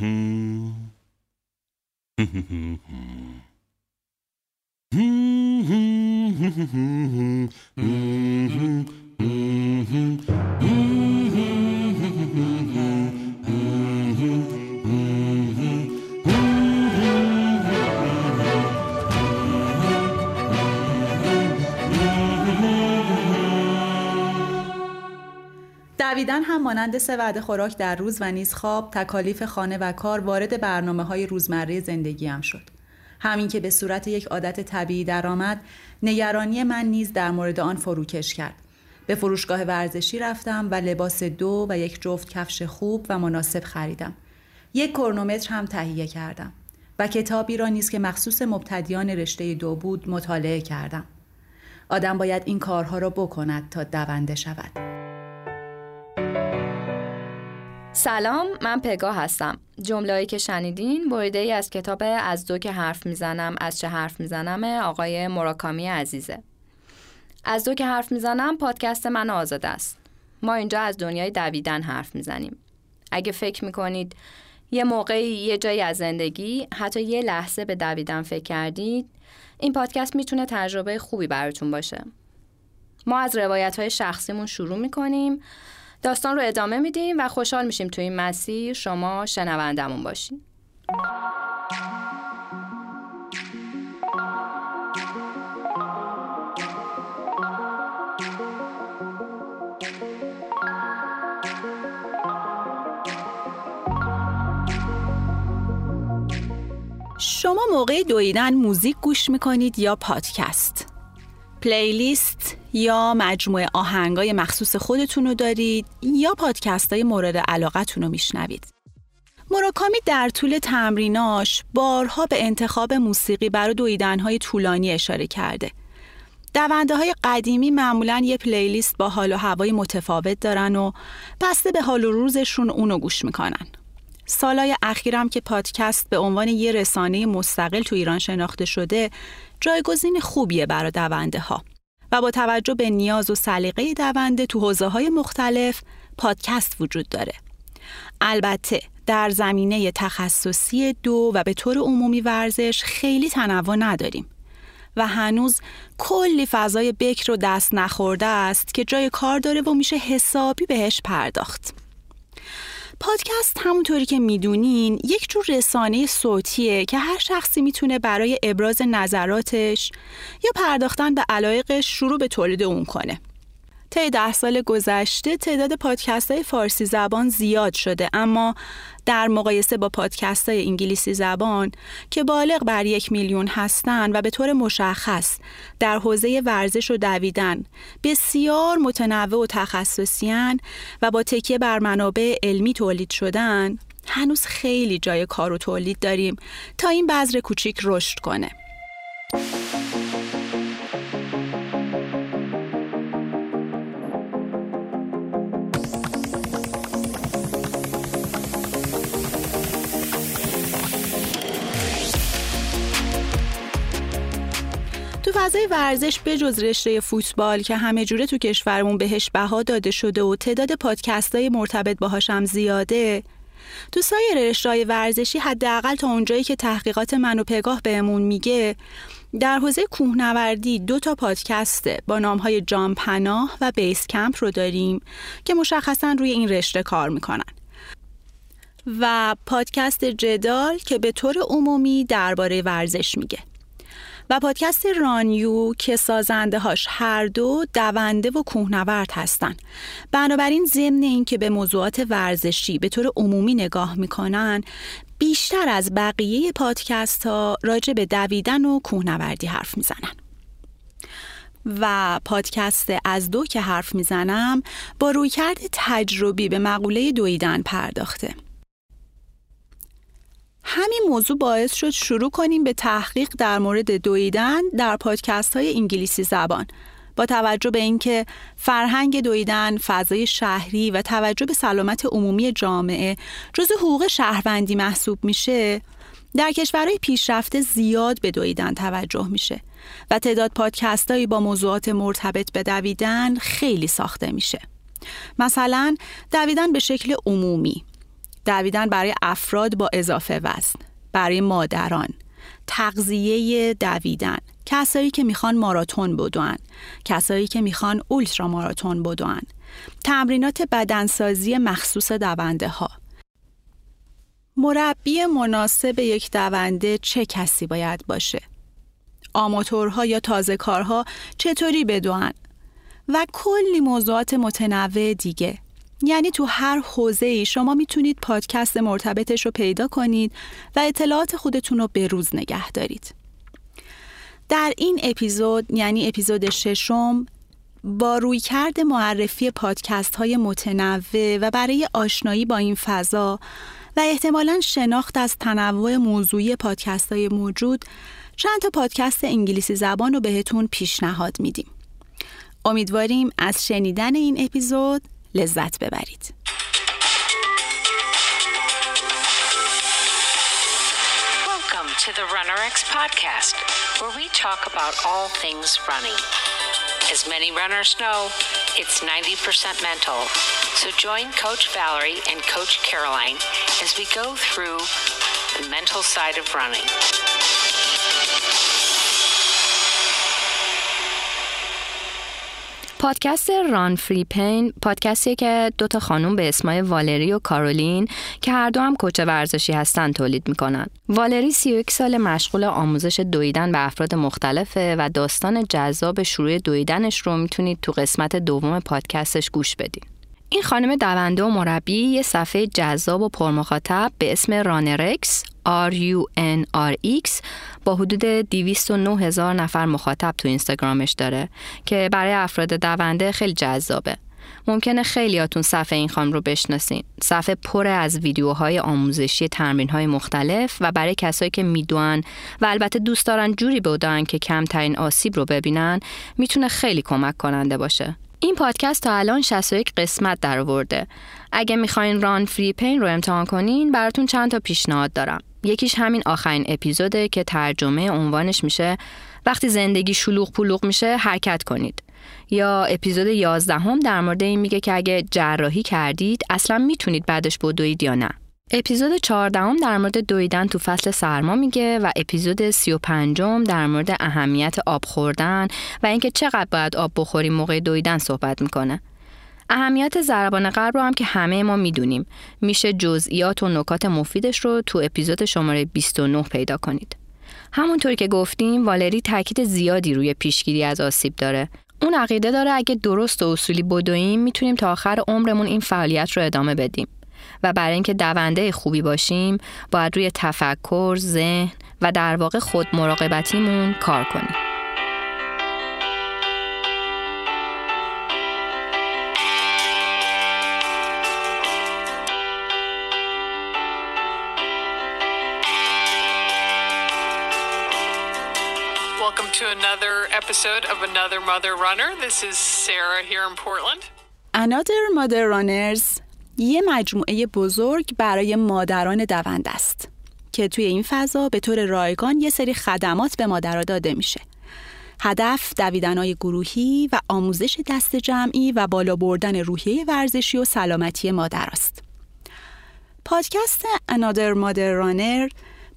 Mm-hmm. دویدن هم مانند سه وعده خوراک در روز و نیز خواب تکالیف خانه و کار وارد برنامه های روزمره زندگی هم شد. همین که به صورت یک عادت طبیعی درآمد نگرانی من نیز در مورد آن فروکش کرد. به فروشگاه ورزشی رفتم و لباس دو و یک جفت کفش خوب و مناسب خریدم. یک کرونومتر هم تهیه کردم و کتابی را نیز که مخصوص مبتدیان رشته دو بود مطالعه کردم. آدم باید این کارها را بکند تا دونده شود. سلام من پگاه هستم. جمله‌ای که شنیدین بریده ای از کتاب از دو که حرف می‌زنم از چه حرف می‌زنم آقای مراکامی عزیزه. از دو که حرف می‌زنم پادکست من آزاد است. ما اینجا از دنیای دویدن حرف می‌زنیم. اگه فکر می‌کنید یه موقعی یه جایی از زندگی حتی یه لحظه به دویدن فکر کردید این پادکست می‌تونه تجربه خوبی براتون باشه. ما از روایت های شخصیمون شروع می‌کنیم. داستان رو ادامه میدیم و خوشحال میشیم تو این مسیر شما شنوندمون باشین. شما موقع دویدن موزیک گوش می‌کنید یا پادکست؟ پلیلیست یا مجموعه آهنگای مخصوص خودتون رو دارید یا پادکست های مورد علاقتون رو میشنوید. مراکامی در طول تمریناش بارها به انتخاب موسیقی برای دویدنهای طولانی اشاره کرده. دونده های قدیمی معمولا یه پلیلیست با حال و هوای متفاوت دارن و بسته به حال و روزشون اونو گوش می‌کنن. سالای اخیرم که پادکست به عنوان یه رسانه مستقل تو ایران شناخته شده جایگزین خوبیه برای دونده ها و با توجه به نیاز و سلیقه دونده تو حوزه های مختلف پادکست وجود داره. البته در زمینه تخصصی دو و به طور عمومی ورزش خیلی تنوع نداریم و هنوز کلی فضای بکر و دست نخورده است که جای کار داره و میشه حسابی بهش پرداخت. پادکست همونطوری که می‌دونین یک جور رسانه صوتیه که هر شخصی می‌تونه برای ابراز نظراتش یا پرداختن به علایقش شروع به تولید اون کنه. طی ده سال گذشته تعداد پادکست های فارسی زبان زیاد شده اما در مقایسه با پادکست های انگلیسی زبان که بالغ بر یک میلیون هستند و به طور مشخص در حوزه ورزش و دویدن بسیار متنوع و تخصصیان و با تکیه بر منابع علمی تولید شدن هنوز خیلی جای کار و تولید داریم تا این بذر کوچیک رشد کنه. تو فضای ورزش به جز رشته فوتبال که همه جوره تو کشورمون بهش بها داده شده و تعداد پادکست های مرتبط باهاش هم زیاده تو سایر رشته ورزشی حداقل تا اونجایی که تحقیقات من و پگاه بهمون میگه در حوزه کوهنوردی دو تا پادکست با نام های جام پناه و بیس کمپ رو داریم که مشخصا روی این رشته کار می‌کنن. و پادکست جدال که به طور عمومی درباره ورزش میگه. و پادکست رانیو که سازنده هاش هر دو دونده و کوهنورد هستن. بنابراین ضمن اینکه به موضوعات ورزشی به طور عمومی نگاه می‌کنن بیشتر از بقیه پادکست ها راجع به دویدن و کوهنوردی حرف می‌زنن. و پادکست از دو که حرف می‌زنم با رویکرد تجربی به مقوله دویدن پرداخته. همین موضوع باعث شد شروع کنیم به تحقیق در مورد دویدن در پادکست های انگلیسی زبان. با توجه به اینکه فرهنگ دویدن، فضای شهری و توجه به سلامت عمومی جامعه جز حقوق شهروندی محسوب میشه در کشورهای پیشرفته زیاد به دویدن توجه میشه و تعداد پادکست با موضوعات مرتبط به دویدن خیلی ساخته میشه. مثلا دویدن به شکل عمومی. دویدن برای افراد با اضافه وزن. برای مادران. تغذیه دویدن. کسایی که می‌خوان ماراتون بدون کسایی که می‌خوان اولترا ماراتون بدون تمرینات بدنسازی مخصوص دونده ها مربی مناسب یک دونده چه کسی باید باشه؟ آماتورها یا تازه کارها چطوری بدون و کلی موضوعات متنوع دیگه. یعنی تو هر حوزه ای شما می‌تونید پادکست مرتبطش رو پیدا کنید و اطلاعات خودتون رو به روز نگه دارید. در این اپیزود یعنی اپیزود ششم با رویکرد معرفی پادکست های متنوع و برای آشنایی با این فضا و احتمالا شناخت از تنوع موضوعی پادکست های موجود چند تا پادکست انگلیسی زبان رو بهتون پیشنهاد میدیم. امیدواریم از شنیدن این اپیزود لذت ببرید. Welcome to the RunnerX podcast, where we talk about all things running. As many runners know, it's 90% mental. So join Coach Valerie and Coach Caroline as we go through the mental side of running. پادکست ران فری پین پادکستی که دو تا خانم به اسمای والری و کارولین که هر دو هم کوچ ورزشی هستن تولید می‌کنن. والری 31 سال مشغول آموزش دویدن به افراد مختلفه و داستان جذاب شروع دویدنش رو می‌تونید تو قسمت دوم پادکستش گوش بدید. این خانم دونده و مربی یه صفحه جذاب و پرمخاطب به اسم رانرکس R U N R X با حدود 209 هزار نفر مخاطب تو اینستاگرامش داره که برای افراد دونده خیلی جذابه. ممکنه خیلیاتون صفحه این خانم رو بشناسین. صفحه پر از ویدیوهای آموزشی تمرینهای مختلف و برای کسایی که می‌دونن و البته دوست دارن جوری بودن که کمترین آسیب رو ببینن می‌تونه خیلی کمک کننده باشه. این پادکست تا الان 61 قسمت در آورده. اگه می‌خواین ران فری پین رو امتحان کنین براتون چند تا پیشنهاد دارم. یکیش همین آخرین اپیزوده که ترجمه عنوانش میشه وقتی زندگی شلوغ پلوغ میشه حرکت کنید. یا اپیزود 11 هم در مورد این میگه که اگه جراحی کردید اصلا می‌تونید بعدش بدوید یا نه. اپیزود 14 هم در مورد دویدن تو فصل سرما میگه و اپیزود 35 هم در مورد اهمیت آب خوردن و اینکه چقدر باید آب بخوریم موقع دویدن صحبت می‌کنه. اهمیت ضربان قلب رو هم که همه ما می‌دونیم. میشه جزئیات و نکات مفیدش رو تو اپیزود شماره 29 پیدا کنید. همونطور که گفتیم والری تاکید زیادی روی پیشگیری از آسیب داره. اون عقیده داره اگه درست و اصولی بدویم می‌تونیم تا آخر عمرمون این فعالیت رو ادامه بدیم. و برای اینکه دونده خوبی باشیم باید روی تفکر، ذهن و در واقع خود مراقبتیمون کار کنیم. Episode of Another Mother Runner. This is Sarah here in Portland. Another Mother Runners یه مجموعه بزرگ برای مادران دوند است که توی این فضا به طور رایگان یه سری خدمات به مادرها داده میشه. هدف دویدنهای گروهی و آموزش دست جمعی و بالا بردن روحیه ورزشی و سلامتی مادر است. پادکست Another Mother Runner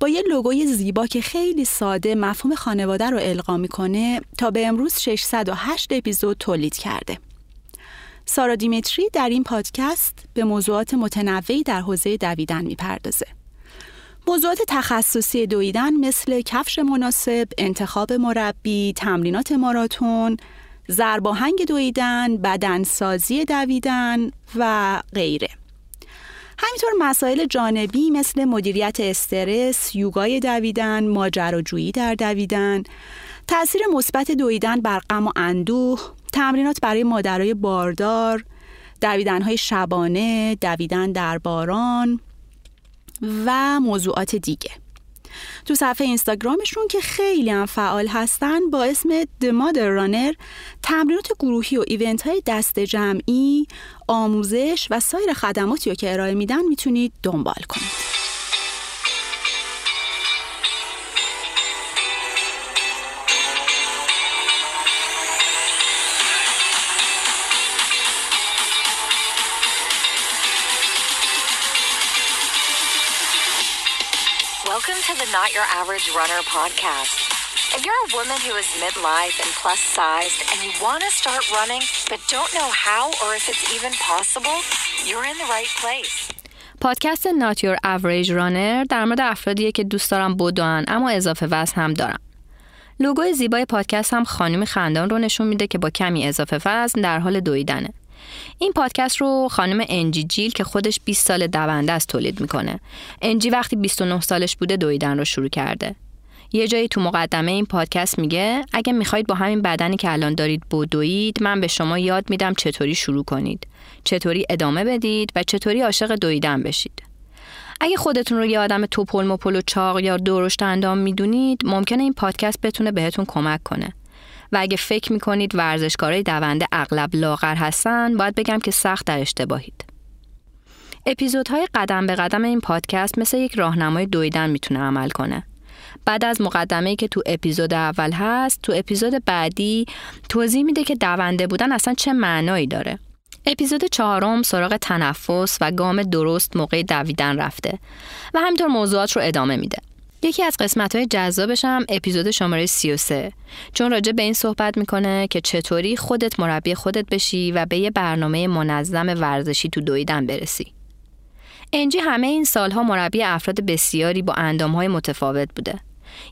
با یه لوگوی زیبا که خیلی ساده مفهوم خانواده رو القا می‌کنه تا به امروز 608 اپیزود تولید کرده. سارا دیمیتری در این پادکست به موضوعات متنوعی در حوزه دویدن می‌پردازه. موضوعات تخصصی دویدن مثل کفش مناسب، انتخاب مربی، تمرینات ماراتون، زرباهنگ دویدن، بدنسازی دویدن و غیره. همینطور مسائل جانبی مثل مدیریت استرس، یوگای دویدن، ماجراجویی در دویدن، تاثیر مثبت دویدن بر غم و اندوه، تمرینات برای مادرای باردار، دویدنهای شبانه، دویدن در باران و موضوعات دیگه. تو صفحه اینستاگرامشون که خیلی هم فعال هستن با اسم The Mother Runner تمرینات گروهی و ایونت های دست جمعی، آموزش و سایر خدماتی رو که ارائه میدن می‌تونید دنبال کنید. Not Your Average Runner podcast. If you're a woman who is midlife and plus sized and you want to start running but don't know how or if it's even possible, you're in the right place. پادکست Not Your Average Runner در مورد افرادیه که دوست دارم بدوان اما اضافه وزن هم دارم. لوگوی زیبای پادکست هم خانم خندان رو نشون میده که با کمی اضافه وزن در حال دویدنه. این پادکست رو خانم انجی جیل که خودش 20 سال دونده است تولید می‌کنه. انجی وقتی 29 سالش بوده دویدن رو شروع کرده. یه جایی تو مقدمه این پادکست میگه اگه می‌خواید با همین بدنی که الان دارید بدوید من به شما یاد میدم چطوری شروع کنید چطوری ادامه بدید و چطوری عاشق دویدن بشید اگه خودتون رو یه آدم توپل مپل و چاق یا درشت اندام می‌دونید ممکنه این پادکست بتونه بهتون کمک کنه و اگه فکر می‌کنید ورزشکارای دونده اغلب لاغر هستن باید بگم که سخت در اشتباهید. اپیزودهای قدم به قدم این پادکست مثل یک راهنمای دویدن می‌تونه عمل کنه. بعد از مقدمه که تو اپیزود اول هست تو اپیزود بعدی توضیح میده که دونده بودن اصلا چه معنایی داره. اپیزود چهارم سراغ تنفس و گام درست موقع دویدن رفته و همینطور موضوعات رو ادامه میده. یکی از قسمت های جذابش هم اپیزود شماره 33 چون راجع به این صحبت می‌کنه که چطوری خودت مربی خودت بشی و به یه برنامه منظم ورزشی تو دویدن برسی. انجی همه این سالها مربی افراد بسیاری با های متفاوت بوده.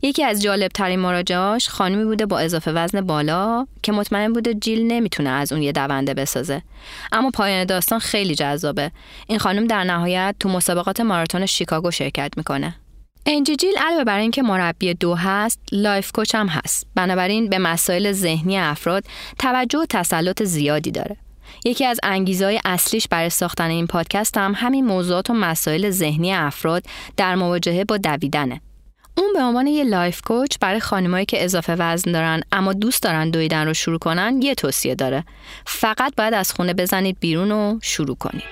یکی از جالب ترین مراجعاش خانمی بوده با اضافه وزن بالا که مطمئن بوده جیل نمی‌تونه از اون یه دونده بسازه اما پایان داستان خیلی جذابه این خانم در نهایت تو مسابقات ماراتون شیکاگو شرکت می‌کنه انجی جیل علاوه بر اینکه مربی دو هست life coach هم هست بنابراین به مسائل ذهنی افراد توجه و تسلط زیادی داره یکی از انگیزهای اصلیش برای ساختن این پادکست هم همین موضوعات و مسائل ذهنی افراد در مواجهه با دویدنه. اون به عنوان یه life coach برای خانمایی که اضافه وزن دارن اما دوست دارن دویدن رو شروع کنن یه توصیه داره. فقط باید از خونه بزنید بیرون و شروع کنید.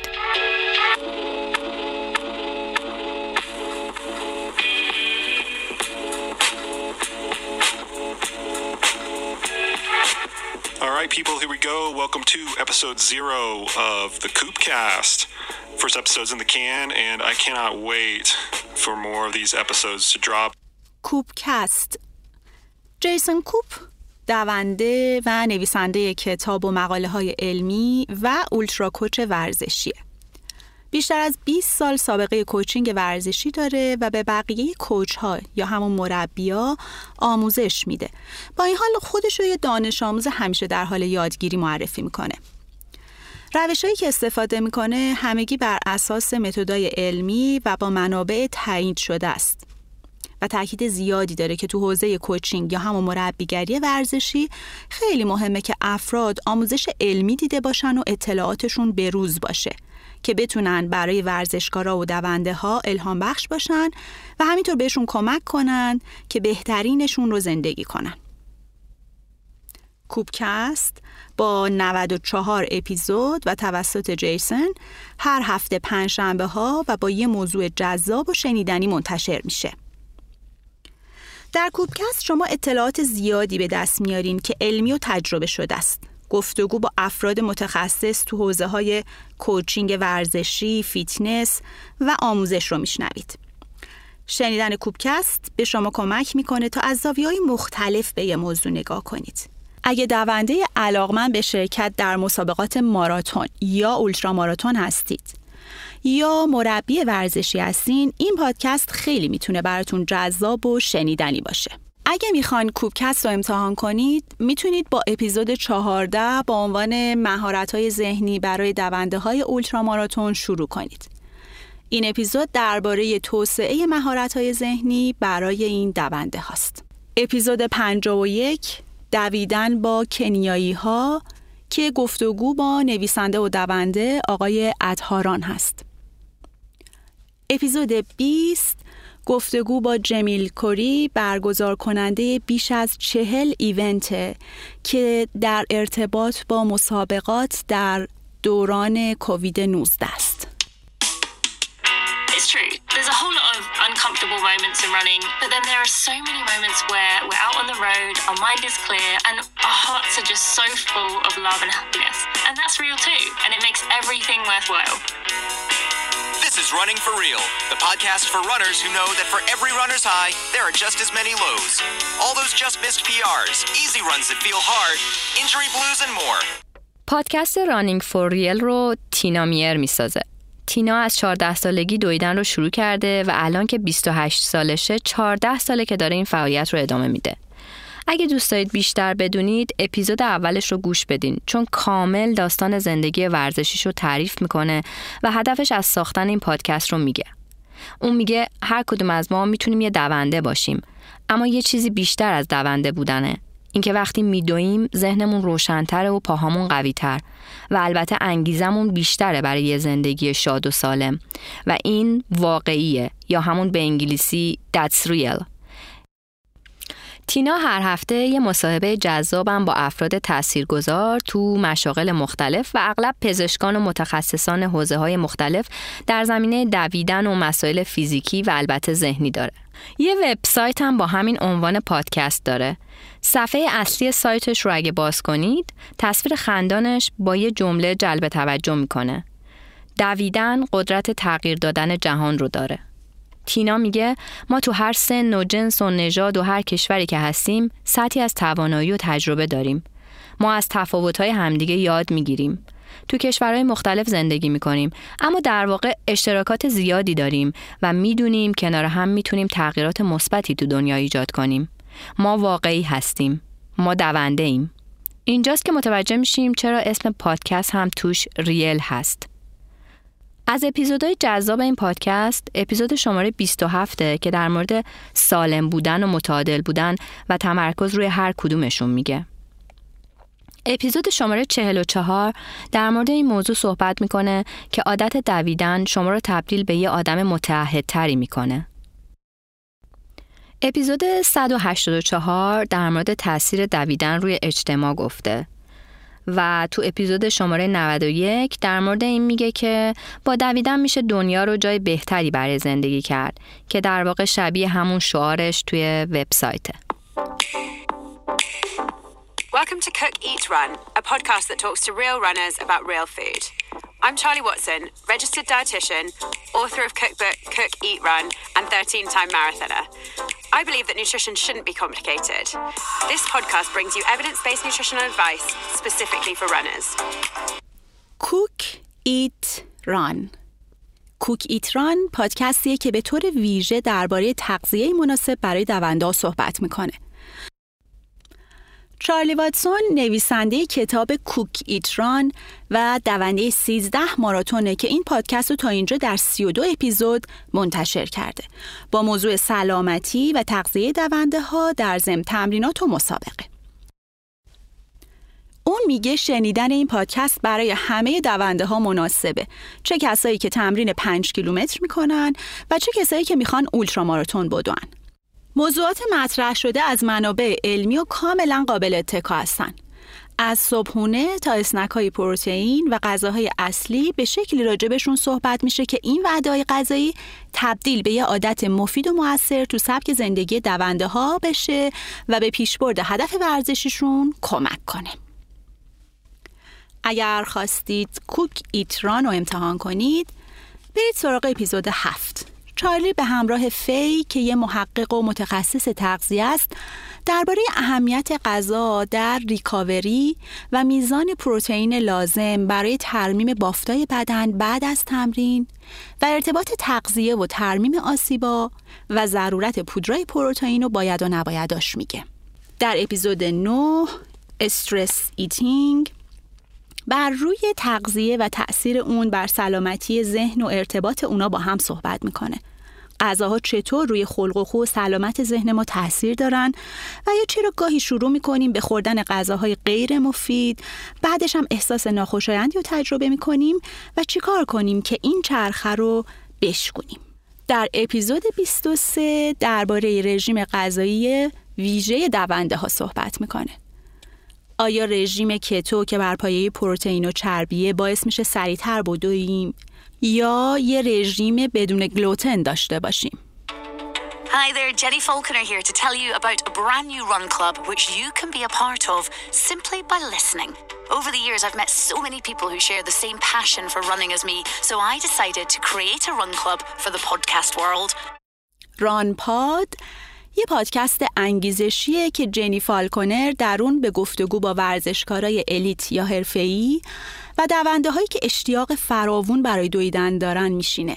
Right, people, here we go. Welcome to episode zero of the Coopcast. First episode's in the can, and I cannot wait for more of these episodes to drop. کوپکست جیسون کوپ دونده و نویسنده کتاب و مقاله های علمی و اولترا کوچ ورزشیه. بیشتر از 20 سال سابقه کوچینگ ورزشی داره و به بقیه کوچ ها یا همون مربیا آموزش میده. با این حال خودش رو یه دانش آموز همیشه در حال یادگیری معرفی می‌کنه. روش هایی که استفاده می‌کنه همگی بر اساس متدای علمی و با منابع تایید شده است. و تاکید زیادی داره که تو حوزه کوچینگ یا همون مربیگری ورزشی خیلی مهمه که افراد آموزش علمی دیده باشن و اطلاعاتشون بروز باشه که بتونن برای ورزشکارا و دونده ها الهام بخش باشن و همینطور بهشون کمک کنن که بهترینشون رو زندگی کنن. کوبکست با 94 اپیزود و توسط جیسن هر هفته پنجشنبه ها و با یه موضوع جذاب و شنیدنی منتشر میشه. در کوبکست شما اطلاعات زیادی به دست میارین که علمی و تجربه شده است. گفتگو با افراد متخصص تو حوزه های coaching ورزشی، فیتنس و آموزش رو میشنوید. شنیدن کوبکست به شما کمک می‌کنه تا از زاویه های مختلف به یه موضوع نگاه کنید. اگه دونده علاقمند به شرکت در مسابقات ماراتون یا اولترا ماراتون هستید یا مربی ورزشی هستین این پادکست خیلی می‌تونه براتون جذاب و شنیدنی باشه. اگه می‌خوان کوبکست رو امتحان کنید می‌تونید با اپیزود 14 با عنوان مهارت های ذهنی برای دونده های اولتراماراتون شروع کنید. این اپیزود درباره توسعه مهارت های ذهنی برای این دونده هاست. اپیزود 51 دویدن با کنیایی ها که گفتگو با نویسنده و دونده آقای ادهاران هست. اپیزود 20 گفتگو با جمیل کوری برگزار کننده بیش از چهل ایونت که در ارتباط با مسابقات در دوران کووید 19 است. And that's real too, and it makes everything worthwhile. Is Running for Real, the podcast for runners who know that for every runner's high, there are just as many lows. All those just missed PRs, easy runs that feel hard, injury blues, and more. پادکست رانینگ فور ریل رو تینا میر می‌سازه. تینا از 14 سالگی دویدن رو شروع کرده و الان که 28 سالشه 14 ساله که داره این فعالیت رو ادامه میده. اگه دوست دارید بیشتر بدونید اپیزود اولش رو گوش بدین چون کامل داستان زندگی ورزشیش رو تعریف می‌کنه و هدفش از ساختن این پادکست رو میگه. اون میگه هر کدوم از ما می‌تونیم یه دونده باشیم اما یه چیزی بیشتر از دونده بودنه. اینکه وقتی میدویم ذهنمون روشنتره و پاهامون قویتر و البته انگیزمون بیشتره برای یه زندگی شاد و سالم. و این واقعیه یا همون به انگلیسی that's real. تینا هر هفته یه مصاحبه جذابم با افراد تاثیرگذار تو مشاغل مختلف و اغلب پزشکان و متخصصان حوزه های مختلف در زمینه دویدن و مسائل فیزیکی و البته ذهنی داره. یه وبسایت هم با همین عنوان پادکست داره. صفحه اصلی سایتش رو اگه باز کنید، تصویر خندانش با یه جمله جلب توجه می‌کنه. دویدن قدرت تغییر دادن جهان رو داره. تینا میگه ما تو هر سن و جنس و نژاد و هر کشوری که هستیم سطحی از توانایی و تجربه داریم. ما از تفاوت‌های همدیگه یاد می‌گیریم. تو کشورهای مختلف زندگی می‌کنیم اما در واقع اشتراکات زیادی داریم و می‌دونیم کنار هم می‌تونیم تغییرات مثبتی تو دنیا ایجاد کنیم. ما واقعی هستیم. ما دونده ایم. اینجاست که متوجه میشیم چرا اسم پادکست هم توش ریل هست. از اپیزودهای جذاب این پادکست اپیزود شماره 27 که در مورد سالم بودن و متعادل بودن و تمرکز روی هر کدومشون میگه. اپیزود شماره 44 در مورد این موضوع صحبت می‌کنه که عادت دویدن شما رو تبدیل به یه آدم متعهدتری می‌کنه. اپیزود 184 در مورد تاثیر دویدن روی اجتماع گفته و تو اپیزود شماره 91 در مورد این میگه که با دویدن میشه دنیا رو جای بهتری برای زندگی کرد که در واقع شبیه همون شعارش توی وبسایته. Welcome to Cook Eat Run, a podcast that talks to real runners about real food. I'm Charlie Watson, registered dietitian, author of cookbook Cook Eat Run, and 13-time marathoner. I believe that nutrition shouldn't be complicated. This podcast brings you evidence-based nutritional advice specifically for runners. Cook Eat Run کوک ایت ران پادکستیه که به طور ویژه درباره تغذیه مناسب برای دونده صحبت میکنه. چارلی واتسون نویسنده کتاب کوک ایتران و دونده 13 ماراتونه که این پادکست رو تا اینجا در 32 اپیزود منتشر کرده. با موضوع سلامتی و تغذیه دونده ها در ضمن تمرینات و مسابقه. اون میگه شنیدن این پادکست برای همه دونده ها مناسبه. چه کسایی که تمرین 5 کیلومتر می‌کنن و چه کسایی که می‌خوان اولتراماراتون بدون موضوعات مطرح شده از منابع علمی و کاملا قابل اتکا هستند. از صبحونه تا اسنک های پروتئین و غذاهای اصلی به شکلی راجبشون صحبت میشه که این وعده غذایی تبدیل به یه عادت مفید و موثر تو سبک زندگی دونده ها بشه و به پیشبرد هدف ورزشیشون کمک کنه. اگر خواستید کوک ایتران رو امتحان کنید برید سراغ اپیزود هفت چارلی به همراه فی که یه محقق و متخصص تغذیه است درباره اهمیت غذا در ریکاوری و میزان پروتئین لازم برای ترمیم بافتای بدن بعد از تمرین و ارتباط تغذیه و ترمیم آسیبا و ضرورت پودرای پروتئین و باید و نبایداش میگه. در اپیزود 9 stress eating بر روی تغذیه و تأثیر اون بر سلامتی ذهن و ارتباط اونا با هم صحبت می‌کنه. غذاها چطور روی خلق و خو و سلامت ذهن ما تاثیر دارن و یا چرا گاهی شروع می‌کنیم به خوردن غذاهای غیر مفید بعدش هم احساس ناخوشایندی رو تجربه می‌کنیم و چیکار کنیم که این چرخه رو بشکنیم در اپیزود 23 درباره رژیم غذایی ویژه دونده ها صحبت می‌کنه آیا رژیم کتو که بر پایه پروتئین و چربیه باعث میشه سریعتر بدویم یا یه رژیم بدون گلوتن داشته باشیم Hi there, Jenny Falconer here to tell you about a brand new run club which you can be a part of simply by listening. Over the years, I've met so many people who share the same passion for running as me, so I decided to create a run club for the podcast world. ران پاد یه پادکست انگیزشیه که جنی فالکونر در اون به گفتگو با ورزشکارای الیت یا حرفه‌ای و دونده هایی که اشتیاق فراوون برای دویدن دارن میشینه.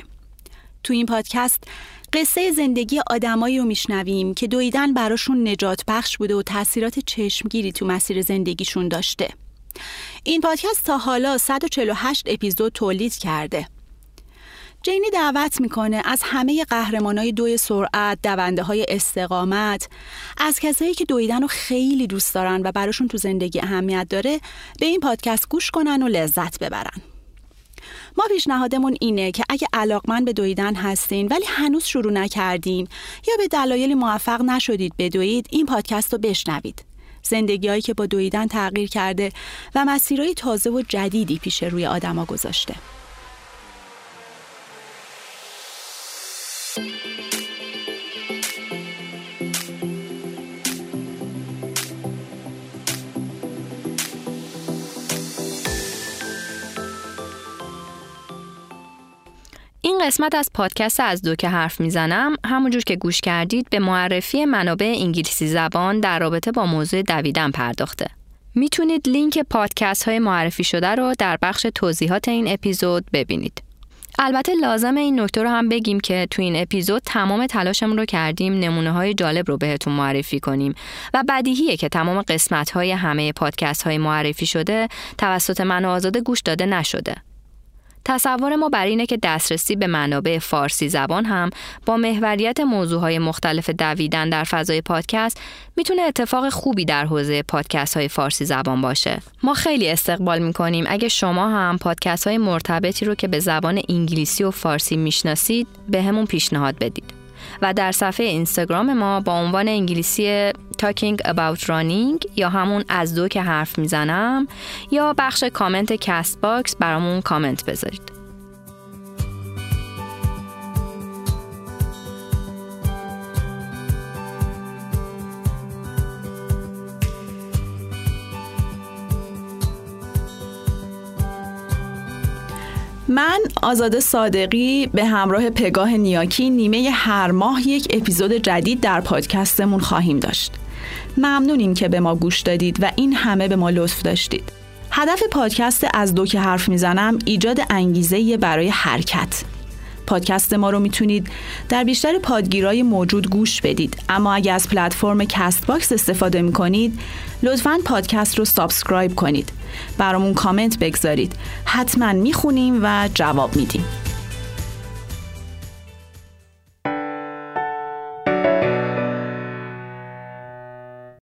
تو این پادکست قصه زندگی آدمایی رو میشنویم که دویدن براشون نجات بخش بوده و تاثیرات چشمگیری تو مسیر زندگیشون داشته. این پادکست تا حالا 148 اپیزود تولید کرده. جینی دعوت می‌کنه از همه قهرمانای دوی سرعت، دونده های استقامت، از کسایی که دویدن رو خیلی دوست دارن و براشون تو زندگی اهمیت داره به این پادکست گوش کنن و لذت ببرن. ما پیشنهادمون اینه که اگه علاقمند به دویدن هستین ولی هنوز شروع نکردین یا به دلایلی موفق نشدید بدوید این پادکست رو بشنوید. زندگیهایی که با دویدن تغییر کرده و مسیرهای تازه و جدیدی پیش روی آدما گذاشته. قسمت از پادکست از دو که حرف می‌زنم همونجور که گوش کردید به معرفی منابع انگلیسی زبان در رابطه با موضوع دویدن پرداخته. می‌تونید لینک پادکست های معرفی شده رو در بخش توضیحات این اپیزود ببینید. البته لازم این نکته رو هم بگیم که تو این اپیزود تمام تلاشمون رو کردیم نمونه های جالب رو بهتون معرفی کنیم و بدیهیه که تمام قسمت های همه پادکست های معرفی شده توسط من آزاده گوش داده نشده. تصور ما بر اینه که دسترسی به منابع فارسی زبان هم با محوریت موضوعهای مختلف دویدن در فضای پادکست می‌تونه اتفاق خوبی در حوزه پادکست های فارسی زبان باشه. ما خیلی استقبال می‌کنیم اگه شما هم پادکست های مرتبطی رو که به زبان انگلیسی و فارسی می‌شناسید به همون پیشنهاد بدید. و در صفحه اینستاگرام ما با عنوان انگلیسی Talking About Running یا همون از دو که حرف می‌زنم یا بخش کامنت Castbox برامون کامنت بذارید. من آزاده صادقی به همراه پگاه نیاکی نیمه هر ماه یک اپیزود جدید در پادکستمون خواهیم داشت. ممنونیم که به ما گوش دادید و این همه به ما لطف داشتید. هدف پادکست از دو که حرف می‌زنم ایجاد انگیزه برای حرکت. پادکست ما رو می‌تونید در بیشتر پادگیرای موجود گوش بدید اما اگر از پلتفرم Castbox استفاده می‌کنید لطفا پادکست رو subscribe کنید برامون کامنت بگذارید حتما می‌خونیم و جواب میدیم